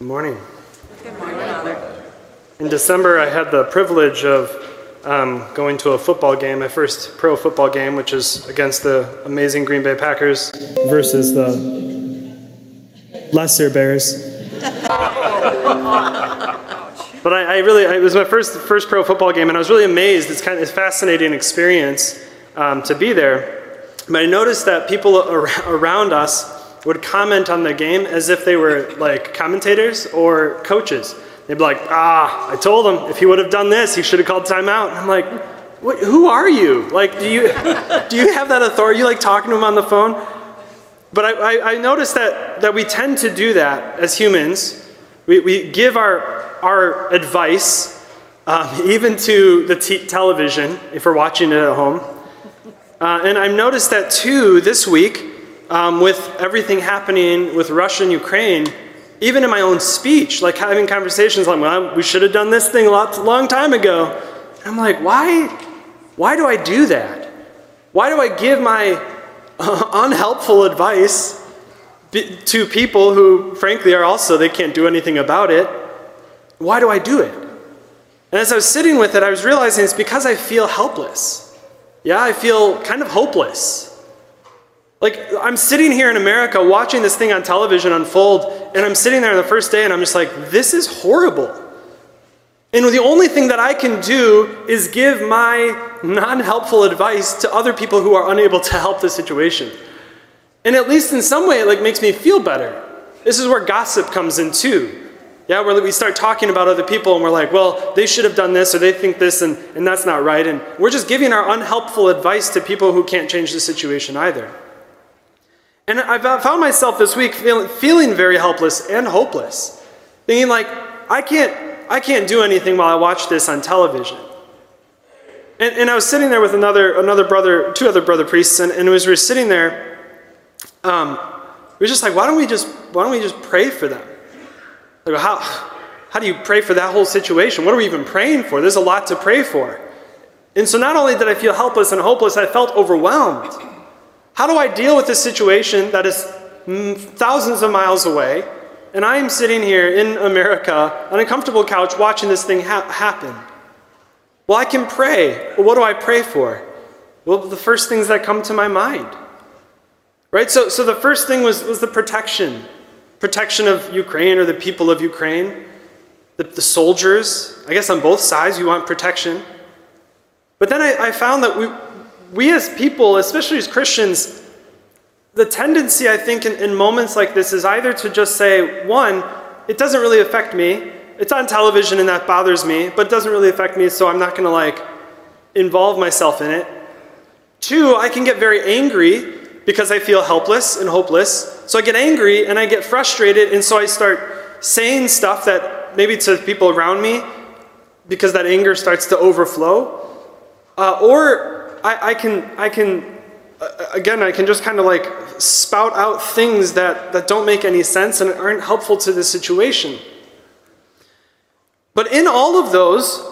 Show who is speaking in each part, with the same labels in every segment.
Speaker 1: Good morning.
Speaker 2: Good morning, Father.
Speaker 1: In December, I had the privilege of um, going to a football game, my first pro football game, which is against the amazing Green Bay Packers versus the lesser Bears. but I, I really, it was my first first pro football game, and I was really amazed. It's kind of a fascinating experience um, to be there. But I noticed that people ar- around us would comment on the game as if they were like commentators or coaches. They'd be like, ah, I told him if he would have done this, he should have called timeout. And I'm like, what, who are you? Like, do you, do you have that authority? You like talking to him on the phone? But I, I, I noticed that, that we tend to do that as humans. We, we give our, our advice, um, even to the t- television, if we're watching it at home. Uh, and I've noticed that too this week um, with everything happening with Russia and Ukraine, even in my own speech, like having conversations like, well, we should have done this thing a lot, long time ago. I'm like, why, why do I do that? Why do I give my uh, unhelpful advice to people who, frankly, are also, they can't do anything about it? Why do I do it? And as I was sitting with it, I was realizing it's because I feel helpless. Yeah, I feel kind of hopeless. Like, I'm sitting here in America watching this thing on television unfold, and I'm sitting there the first day, and I'm just like, this is horrible. And the only thing that I can do is give my non helpful advice to other people who are unable to help the situation. And at least in some way, it like makes me feel better. This is where gossip comes in too. Yeah, where we start talking about other people and we're like, well, they should have done this or they think this and, and that's not right. And we're just giving our unhelpful advice to people who can't change the situation either. And I found myself this week feeling, feeling very helpless and hopeless. Thinking like, I can't, I can't do anything while I watch this on television. And, and I was sitting there with another, another brother, two other brother priests, and, and as we were sitting there, um, we were just like, why don't we just, why don't we just pray for them? Like, how, how do you pray for that whole situation? What are we even praying for? There's a lot to pray for. And so not only did I feel helpless and hopeless, I felt overwhelmed. How do I deal with this situation that is thousands of miles away, and I am sitting here in America on a comfortable couch watching this thing ha- happen? Well, I can pray. Well, what do I pray for? Well, the first things that come to my mind. Right? So, so the first thing was, was the protection protection of Ukraine or the people of Ukraine, the, the soldiers. I guess on both sides, you want protection. But then I, I found that we, we as people, especially as Christians, the tendency, I think, in, in, moments like this is either to just say, one, it doesn't really affect me. It's on television and that bothers me, but it doesn't really affect me, so I'm not going to like involve myself in it. Two, I can get very angry because I feel helpless and hopeless. So I get angry and I get frustrated, and so I start saying stuff that maybe to people around me because that anger starts to overflow. Uh, or I, I, can, I can, uh, again, I can just kind of like spout out things that, that don't make any sense and aren't helpful to the situation. But in all of those,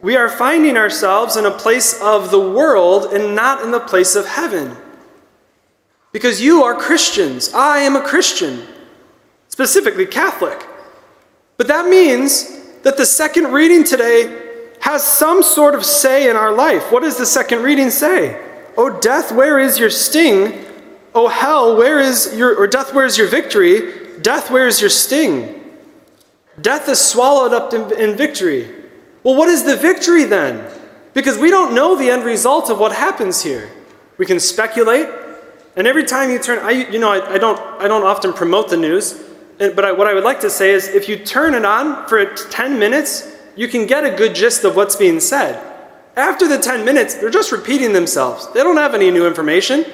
Speaker 1: we are finding ourselves in a place of the world and not in the place of heaven. Because you are Christians. I am a Christian, specifically Catholic. But that means that the second reading today has some sort of say in our life. What does the second reading say? Oh, death, where is your sting? Oh, hell, where is your, or death, where is your victory? Death, where is your sting? Death is swallowed up in, in victory. Well, what is the victory then? Because we don't know the end result of what happens here. We can speculate, and every time you turn, I, you know, I, I don't, I don't often promote the news, but I, what I would like to say is if you turn it on for 10 minutes, you can get a good gist of what's being said. After the 10 minutes, they're just repeating themselves. They don't have any new information,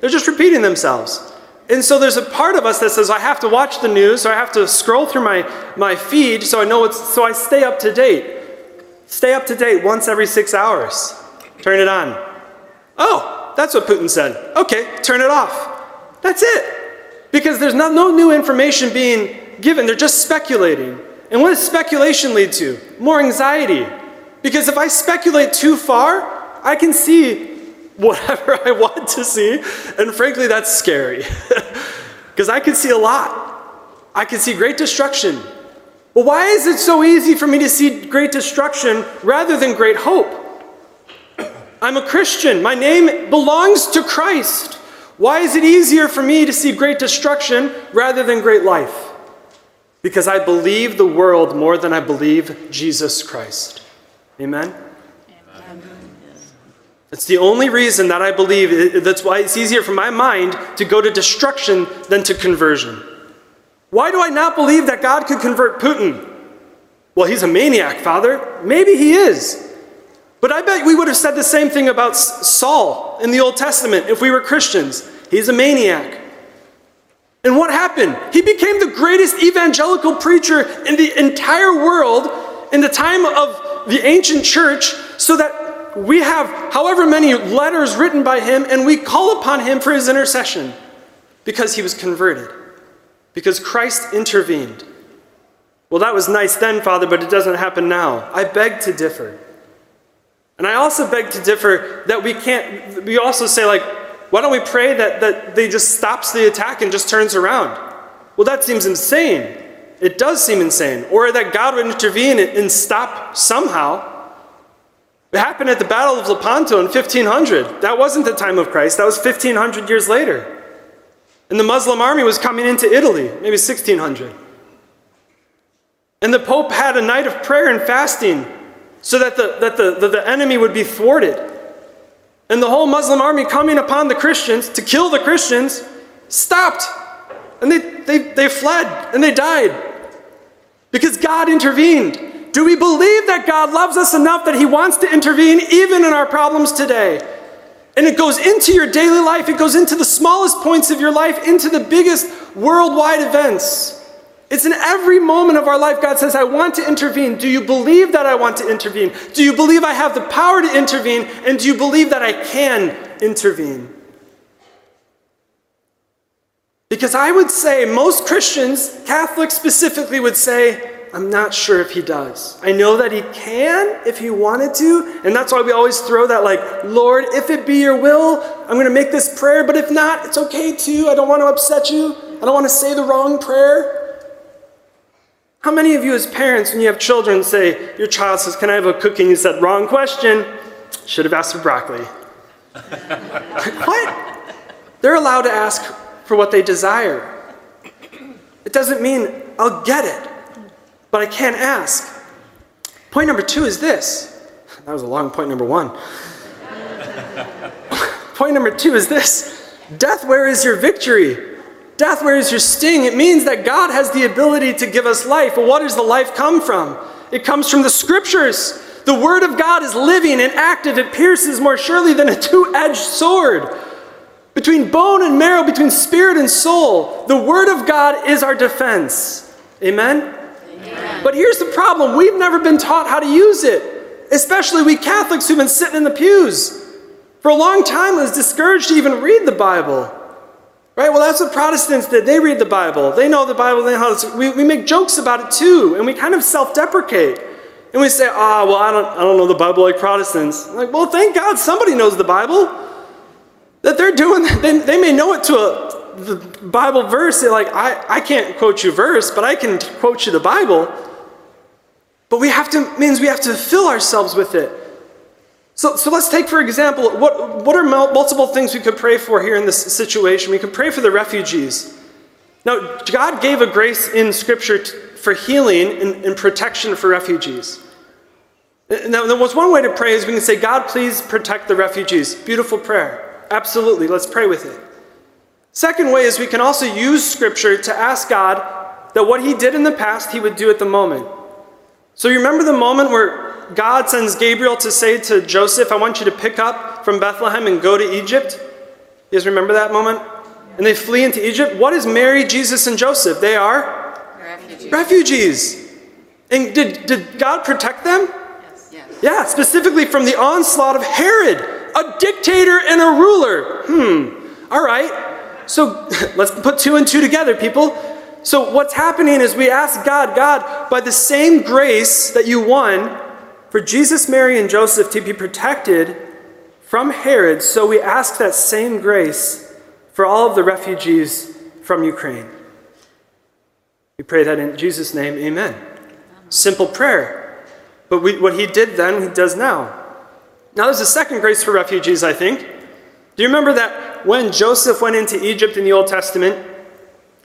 Speaker 1: they're just repeating themselves. And so there's a part of us that says, I have to watch the news, or I have to scroll through my, my feed so I know it's, so I stay up to date. Stay up to date once every six hours. Turn it on. Oh, that's what Putin said. Okay, turn it off. That's it. Because there's not, no new information being given, they're just speculating. And what does speculation lead to? More anxiety. Because if I speculate too far, I can see whatever I want to see. And frankly, that's scary. Because I can see a lot. I can see great destruction. Well, why is it so easy for me to see great destruction rather than great hope? I'm a Christian. My name belongs to Christ. Why is it easier for me to see great destruction rather than great life? Because I believe the world more than I believe Jesus Christ. Amen? It's the only reason that I believe, that's why it's easier for my mind to go to destruction than to conversion. Why do I not believe that God could convert Putin? Well, he's a maniac, Father. Maybe he is. But I bet we would have said the same thing about Saul in the Old Testament if we were Christians. He's a maniac. And what happened? He became the greatest evangelical preacher in the entire world in the time of the ancient church, so that we have however many letters written by him, and we call upon him for his intercession because he was converted because Christ intervened. Well, that was nice then, Father, but it doesn't happen now. I beg to differ. And I also beg to differ that we can't, we also say, like, why don't we pray that, that they just stops the attack and just turns around? Well, that seems insane. It does seem insane. Or that God would intervene and stop somehow. It happened at the Battle of Lepanto in 1500. That wasn't the time of Christ, that was 1500 years later. And the Muslim army was coming into Italy, maybe 1600. And the Pope had a night of prayer and fasting so that the, that the, the, the enemy would be thwarted. And the whole Muslim army coming upon the Christians to kill the Christians stopped. And they, they, they fled and they died because God intervened. Do we believe that God loves us enough that He wants to intervene even in our problems today? And it goes into your daily life, it goes into the smallest points of your life, into the biggest worldwide events. It's in every moment of our life, God says, I want to intervene. Do you believe that I want to intervene? Do you believe I have the power to intervene? And do you believe that I can intervene? Because I would say most Christians, Catholics specifically, would say, I'm not sure if he does. I know that he can if he wanted to, and that's why we always throw that, like, Lord, if it be your will, I'm going to make this prayer, but if not, it's okay too. I don't want to upset you. I don't want to say the wrong prayer. How many of you, as parents, when you have children, say, Your child says, Can I have a cookie? And you said, Wrong question. Should have asked for broccoli. what? They're allowed to ask for what they desire. It doesn't mean I'll get it but I can't ask. Point number two is this. That was a long point number one. point number two is this Death, where is your victory? Death, where is your sting? It means that God has the ability to give us life. Well, what does the life come from? It comes from the scriptures. The word of God is living and active. It pierces more surely than a two edged sword. Between bone and marrow, between spirit and soul, the word of God is our defense. Amen? But here's the problem we've never been taught how to use it, especially we Catholics who've been sitting in the pews. For a long time, it was discouraged to even read the Bible. Right? Well, that's what Protestants did. They read the Bible. They know the Bible. They know how to, we, we make jokes about it too, and we kind of self deprecate. And we say, ah, oh, well, I don't, I don't know the Bible like Protestants. I'm like, well, thank God somebody knows the Bible. That they're doing, they, they may know it to a, the Bible verse. They're like, I, I can't quote you verse, but I can quote you the Bible. But we have to, means we have to fill ourselves with it. So, so let's take, for example, what, what are multiple things we could pray for here in this situation? We could pray for the refugees. Now, God gave a grace in Scripture for healing and, and protection for refugees. Now, there was one way to pray is we can say, God, please protect the refugees. Beautiful prayer. Absolutely. Let's pray with it. Second way is we can also use Scripture to ask God that what He did in the past, He would do at the moment. So you remember the moment where God sends Gabriel to say to Joseph, I want you to pick up from Bethlehem and go to Egypt? You guys remember that moment? And they flee into Egypt. What is Mary, Jesus, and Joseph? They are
Speaker 2: refugees.
Speaker 1: refugees. And did, did God protect them?
Speaker 2: Yes. yes.
Speaker 1: Yeah, specifically from the onslaught of Herod, a dictator and a ruler. Hmm, all right. So let's put two and two together, people. So, what's happening is we ask God, God, by the same grace that you won for Jesus, Mary, and Joseph to be protected from Herod, so we ask that same grace for all of the refugees from Ukraine. We pray that in Jesus' name, amen. Simple prayer. But we, what he did then, he does now. Now, there's a second grace for refugees, I think. Do you remember that when Joseph went into Egypt in the Old Testament,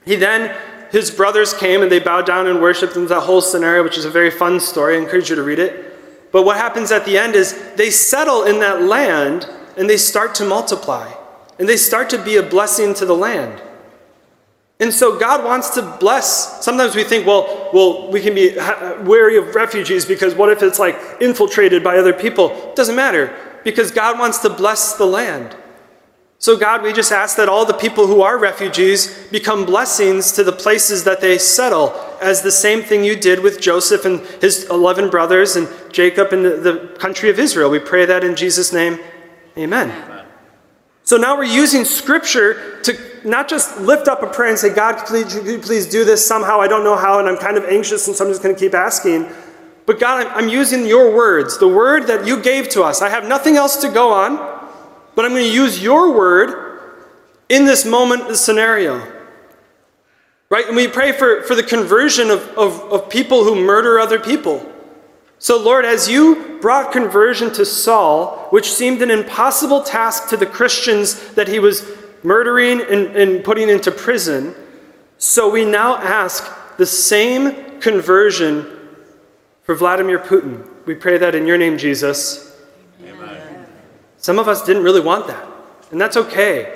Speaker 1: he then, his brothers came and they bowed down and worshiped him, that whole scenario, which is a very fun story. I encourage you to read it. But what happens at the end is they settle in that land and they start to multiply and they start to be a blessing to the land. And so God wants to bless. Sometimes we think, well, well, we can be wary of refugees because what if it's like infiltrated by other people? Doesn't matter because God wants to bless the land. So, God, we just ask that all the people who are refugees become blessings to the places that they settle, as the same thing you did with Joseph and his 11 brothers and Jacob in the, the country of Israel. We pray that in Jesus' name. Amen. Amen. So now we're using scripture to not just lift up a prayer and say, God, please, please do this somehow. I don't know how, and I'm kind of anxious, and so I'm just going to keep asking. But God, I'm using your words, the word that you gave to us. I have nothing else to go on, but I'm going to use your word in this moment, this scenario. Right? And we pray for, for the conversion of, of, of people who murder other people. So, Lord, as you brought conversion to Saul, which seemed an impossible task to the Christians that he was murdering and, and putting into prison. So we now ask the same conversion for Vladimir Putin. We pray that in your name, Jesus. Amen. Some of us didn't really want that, and that's okay.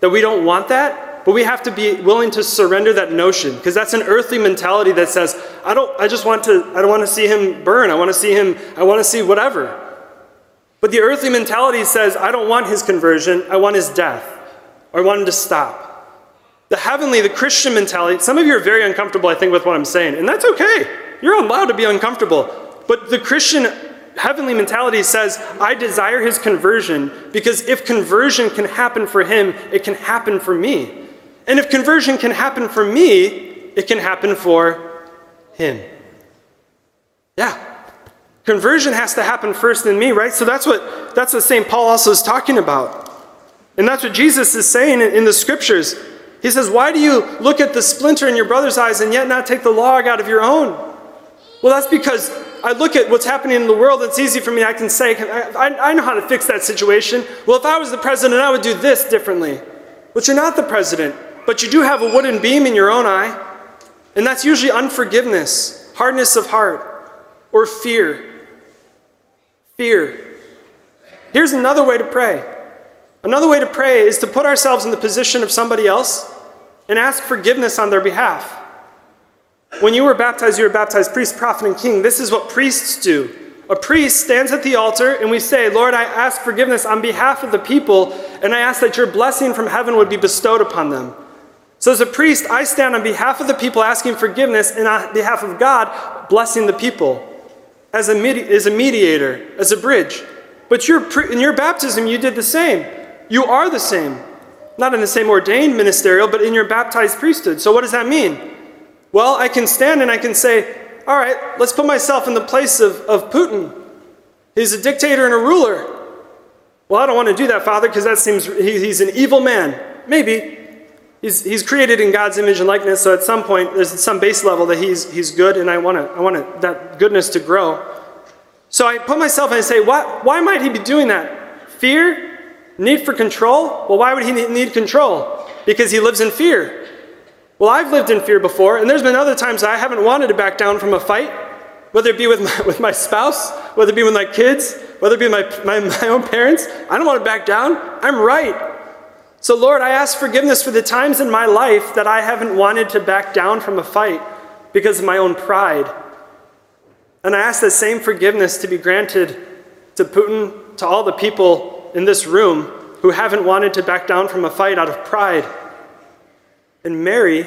Speaker 1: That we don't want that, but we have to be willing to surrender that notion because that's an earthly mentality that says, I don't I just want to I don't want to see him burn. I want to see him I want to see whatever. But the earthly mentality says, I don't want his conversion, I want his death or I want him to stop. The heavenly, the Christian mentality, some of you are very uncomfortable, I think, with what I'm saying, and that's okay. You're allowed to be uncomfortable. But the Christian heavenly mentality says, I desire his conversion because if conversion can happen for him, it can happen for me. And if conversion can happen for me, it can happen for him. Yeah. Conversion has to happen first in me, right? So that's what that's what St. Paul also is talking about. And that's what Jesus is saying in the scriptures. He says, Why do you look at the splinter in your brother's eyes and yet not take the log out of your own? Well, that's because I look at what's happening in the world. It's easy for me. I can say, I, I know how to fix that situation. Well, if I was the president, I would do this differently. But you're not the president. But you do have a wooden beam in your own eye. And that's usually unforgiveness, hardness of heart, or fear. Fear. Here's another way to pray Another way to pray is to put ourselves in the position of somebody else and ask forgiveness on their behalf. When you were baptized, you were baptized priest, prophet, and king. This is what priests do. A priest stands at the altar and we say, Lord, I ask forgiveness on behalf of the people, and I ask that your blessing from heaven would be bestowed upon them. So, as a priest, I stand on behalf of the people asking forgiveness, and on behalf of God, blessing the people. As a, as a mediator, as a bridge. But in your baptism, you did the same. You are the same. Not in the same ordained ministerial, but in your baptized priesthood. So, what does that mean? Well, I can stand and I can say, all right, let's put myself in the place of, of Putin. He's a dictator and a ruler. Well, I don't want to do that, Father, because that seems he, he's an evil man. Maybe. He's, he's created in God's image and likeness, so at some point there's some base level that he's, he's good, and I want, to, I want to, that goodness to grow. So I put myself and I say, why, why might he be doing that? Fear? Need for control? Well, why would he need control? Because he lives in fear. Well, I've lived in fear before, and there's been other times I haven't wanted to back down from a fight, whether it be with my, with my spouse, whether it be with my kids, whether it be my, my, my own parents. I don't want to back down. I'm right. So, Lord, I ask forgiveness for the times in my life that I haven't wanted to back down from a fight because of my own pride. And I ask the same forgiveness to be granted to Putin, to all the people in this room who haven't wanted to back down from a fight out of pride. And Mary,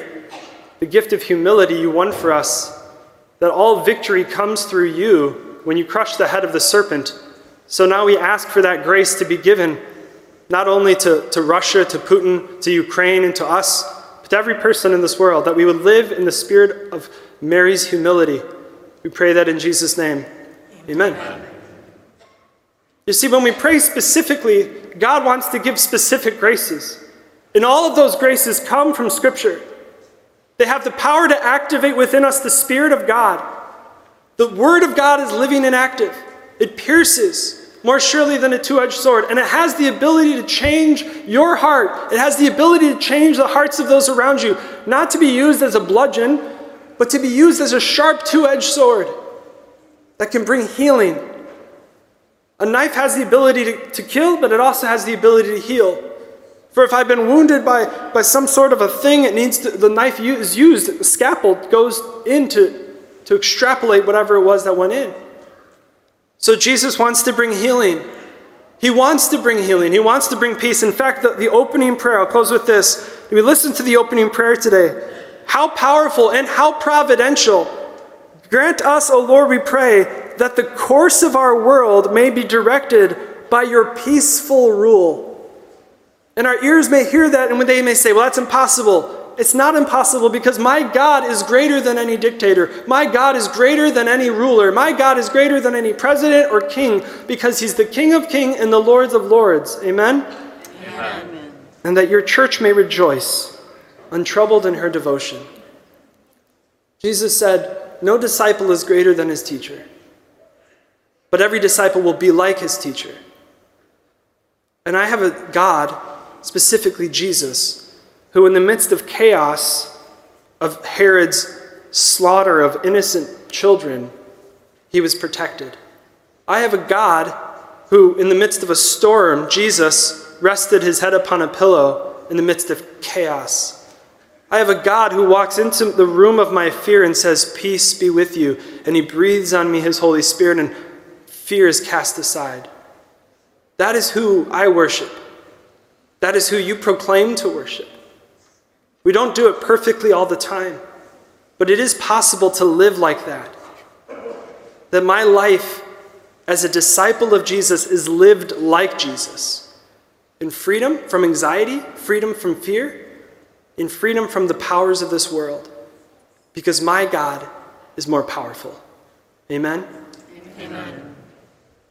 Speaker 1: the gift of humility you won for us, that all victory comes through you when you crush the head of the serpent. So now we ask for that grace to be given not only to, to Russia, to Putin, to Ukraine, and to us, but to every person in this world, that we would live in the spirit of Mary's humility. We pray that in Jesus' name. Amen. Amen. You see, when we pray specifically, God wants to give specific graces. And all of those graces come from Scripture. They have the power to activate within us the Spirit of God. The Word of God is living and active. It pierces more surely than a two edged sword, and it has the ability to change your heart. It has the ability to change the hearts of those around you, not to be used as a bludgeon, but to be used as a sharp two edged sword that can bring healing. A knife has the ability to, to kill, but it also has the ability to heal. For if I've been wounded by, by some sort of a thing, it needs to, the knife is used, the scalpel goes in to, to extrapolate whatever it was that went in. So Jesus wants to bring healing. He wants to bring healing. He wants to bring peace. In fact, the, the opening prayer, I'll close with this. We listen to the opening prayer today. How powerful and how providential. Grant us, O Lord, we pray, that the course of our world may be directed by your peaceful rule. And our ears may hear that and they may say, well, that's impossible. It's not impossible because my God is greater than any dictator. My God is greater than any ruler. My God is greater than any president or king because he's the King of kings and the Lords of lords. Amen? Amen. And that your church may rejoice, untroubled in her devotion. Jesus said, No disciple is greater than his teacher, but every disciple will be like his teacher. And I have a God, specifically Jesus who, in the midst of chaos, of Herod's slaughter of innocent children, he was protected. I have a God who, in the midst of a storm, Jesus rested his head upon a pillow in the midst of chaos. I have a God who walks into the room of my fear and says, Peace be with you. And he breathes on me his Holy Spirit, and fear is cast aside. That is who I worship. That is who you proclaim to worship. We don't do it perfectly all the time, but it is possible to live like that. That my life as a disciple of Jesus is lived like Jesus in freedom from anxiety, freedom from fear, in freedom from the powers of this world, because my God is more powerful. Amen? Amen.